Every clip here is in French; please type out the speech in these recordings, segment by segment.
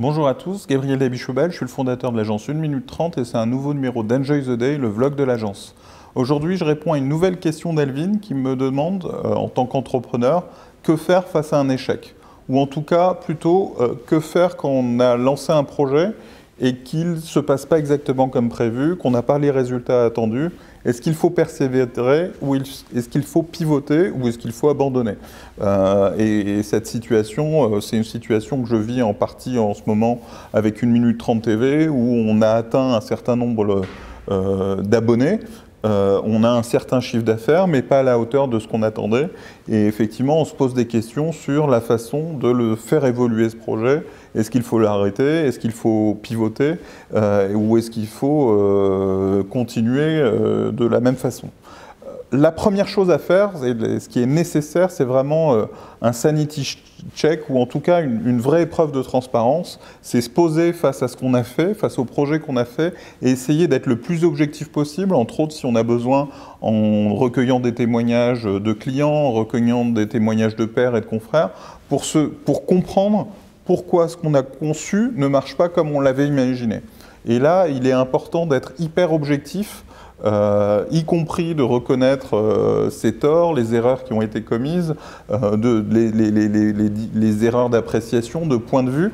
Bonjour à tous, Gabriel Dabichoubal, je suis le fondateur de l'agence 1 minute 30 et c'est un nouveau numéro d'Enjoy the Day, le vlog de l'agence. Aujourd'hui, je réponds à une nouvelle question d'Elvin qui me demande, euh, en tant qu'entrepreneur, que faire face à un échec? Ou en tout cas, plutôt, euh, que faire quand on a lancé un projet et qu'il ne se passe pas exactement comme prévu, qu'on n'a pas les résultats attendus est-ce qu'il faut persévérer ou est-ce qu'il faut pivoter ou est-ce qu'il faut abandonner? Euh, et, cette situation, euh, c'est une situation que je vis en partie en ce moment avec une minute 30 TV où on a atteint un certain nombre euh, d'abonnés. Euh, on a un certain chiffre d'affaires, mais pas à la hauteur de ce qu'on attendait. Et effectivement, on se pose des questions sur la façon de le faire évoluer ce projet. Est-ce qu'il faut l'arrêter? Est-ce qu'il faut pivoter? Euh, Ou est-ce qu'il faut euh, continuer de la même façon? La première chose à faire, ce qui est nécessaire, c'est vraiment euh, un sanity check ou en tout cas une, vraie épreuve de transparence. C'est se poser face à ce qu'on a fait, face au projet qu'on a fait et essayer d'être le plus objectif possible, entre autres si on a besoin en recueillant des témoignages de clients, en recueillant des témoignages de pères et de confrères, pour comprendre pourquoi ce qu'on a conçu ne marche pas comme on l'avait imaginé. Et là, il est important d'être hyper objectif euh, y compris de reconnaître euh, ses torts, les erreurs qui ont été commises, euh, les, erreurs d'appréciation, de point de vue.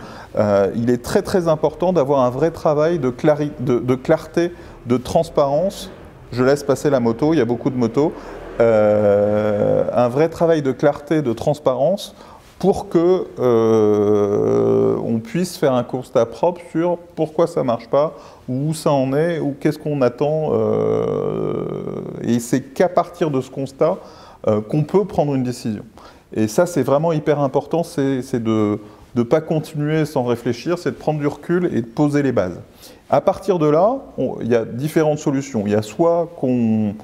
il est très très important d'avoir un vrai travail de, clarté, de transparence. Je laisse passer la moto, il y a beaucoup de motos. un vrai travail de clarté, de transparence pour que euh, on puisse faire un constat propre sur pourquoi ça marche pas, où ça en est, ou qu'est-ce qu'on attend. Euh, et c'est qu'à partir de ce constat euh, qu'on peut prendre une décision. Et ça, c'est vraiment hyper important, c'est de ne pas continuer sans réfléchir, c'est de prendre du recul et de poser les bases. À partir de là, il y a différentes solutions. Il y a soit qu'on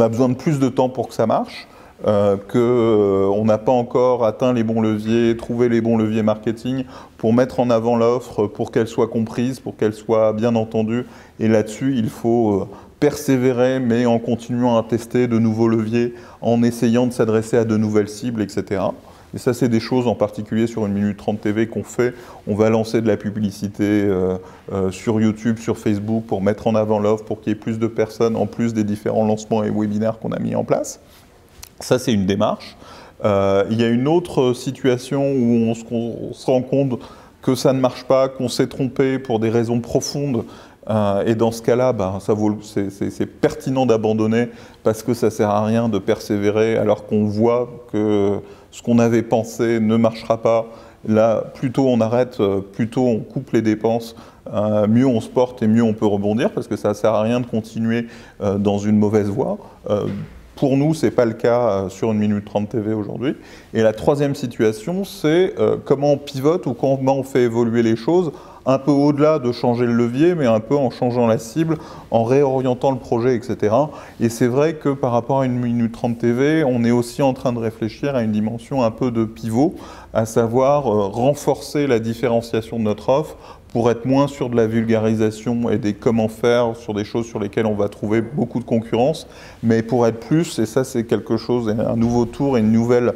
a besoin de plus de temps pour que ça marche, euh, qu'on euh, n'a pas encore atteint les bons leviers, trouvé les bons leviers marketing pour mettre en avant l'offre, pour qu'elle soit comprise, pour qu'elle soit bien entendue. Et là-dessus, il faut euh, persévérer, mais en continuant à tester de nouveaux leviers, en essayant de s'adresser à de nouvelles cibles, etc. Et ça, c'est des choses en particulier sur une minute 30 TV qu'on fait. On va lancer de la publicité sur YouTube, sur Facebook pour mettre en avant l'offre, pour qu'il y ait plus de personnes en plus des différents lancements et webinaires qu'on a mis en place. Ça, c'est une démarche. Euh, il y a une autre situation où on se, rend compte que ça ne marche pas, qu'on s'est trompé pour des raisons profondes. Euh, et dans ce cas-là, ben, c'est pertinent d'abandonner parce que ça ne sert à rien de persévérer alors qu'on voit que ce qu'on avait pensé ne marchera pas. Là, plutôt on arrête, euh, plutôt on coupe les dépenses, mieux on se porte et mieux on peut rebondir parce que ça ne sert à rien de continuer dans une mauvaise voie. Pour nous, ce n'est pas le cas euh, sur une minute 30 TV aujourd'hui. Et la troisième situation, c'est euh, comment on pivote ou comment on fait évoluer les choses un peu au-delà de changer le levier, mais un peu en changeant la cible, en réorientant le projet, etc. Et c'est vrai que par rapport à une minute 30 TV, on est aussi en train de réfléchir à une dimension un peu de pivot, à savoir euh, renforcer la différenciation de notre offre pour être moins sur de la vulgarisation et des comment faire, sur des choses sur lesquelles on va trouver beaucoup de concurrence, mais pour être plus, et ça c'est quelque chose, un nouveau tour et une nouvelle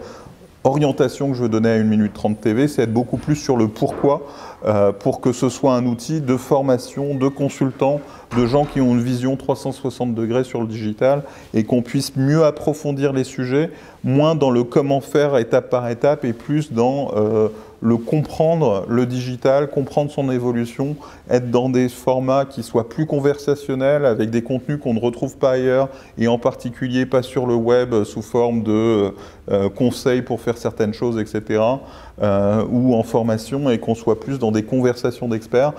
orientation que je veux donner à une minute 30 TV, c'est être beaucoup plus sur le pourquoi, euh, pour que ce soit un outil de formation, de consultants, de gens qui ont une vision 360 degrés sur le digital et qu'on puisse mieux approfondir les sujets, moins dans le comment faire étape par étape et plus dans euh, le comprendre, le digital, comprendre son évolution, être dans des formats qui soient plus conversationnels, avec des contenus qu'on ne retrouve pas ailleurs, et en particulier pas sur le web sous forme de euh, conseils pour faire certaines choses, etc., euh, ou en formation, et qu'on soit plus dans des conversations d'experts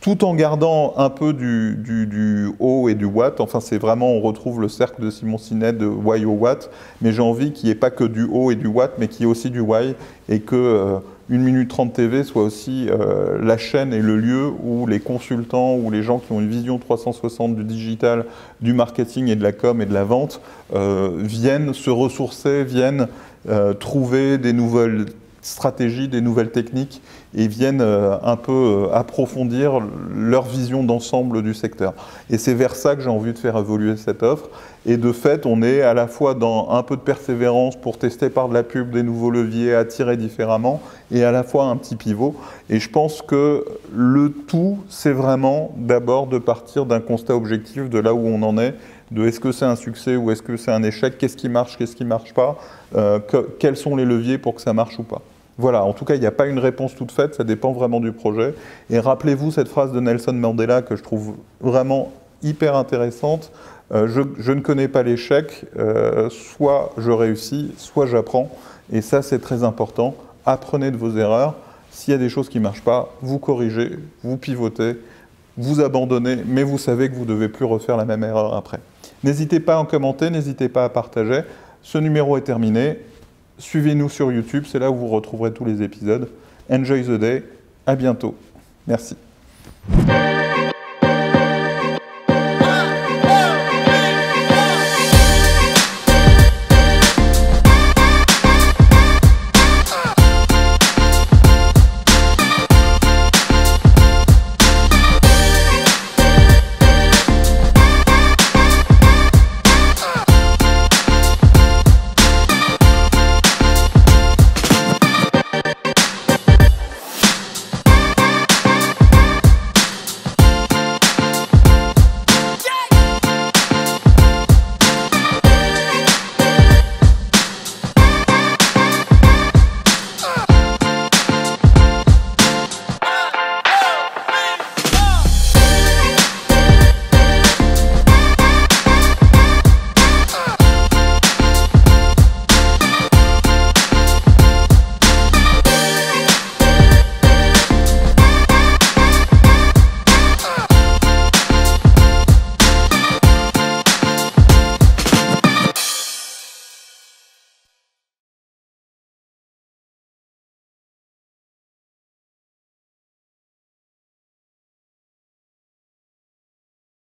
tout en gardant un peu du, du, haut et du watt. Enfin, c'est vraiment, on retrouve le cercle de Simon Sinet de why au watt, mais j'ai envie qu'il n'y ait pas que du haut et du watt, mais qu'il y ait aussi du why, et que euh, une minute 30 TV soit aussi euh, la chaîne et le lieu où les consultants ou les gens qui ont une vision 360 du digital, du marketing et de la com et de la vente euh, viennent se ressourcer, viennent trouver des nouvelles stratégies, des nouvelles techniques et viennent euh, un peu euh, approfondir leur vision d'ensemble du secteur. Et c'est vers ça que j'ai envie de faire évoluer cette offre. Et de fait, on est à la fois dans un peu de persévérance pour tester par de la pub des nouveaux leviers, attirer différemment, et à la fois un petit pivot. Et je pense que le tout, c'est vraiment d'abord de partir d'un constat objectif de là où on en est, de est-ce que c'est un succès ou est-ce que c'est un échec, qu'est-ce qui marche, qu'est-ce qui ne marche pas, euh, quels sont les leviers pour que ça marche ou pas. Voilà, en tout cas, il n'y a pas une réponse toute faite, ça dépend vraiment du projet. Et rappelez-vous cette phrase de Nelson Mandela que je trouve vraiment hyper intéressante. Euh, je, ne connais pas l'échec, euh, soit je réussis, soit j'apprends. Et ça, c'est très important. Apprenez de vos erreurs. S'il y a des choses qui ne marchent pas, vous corrigez, vous pivotez, vous abandonnez, mais vous savez que vous ne devez plus refaire la même erreur après. N'hésitez pas à en commenter, n'hésitez pas à partager. Ce numéro est terminé. Suivez-nous sur YouTube, c'est là où vous retrouverez tous les épisodes. Enjoy the day, à bientôt. Merci.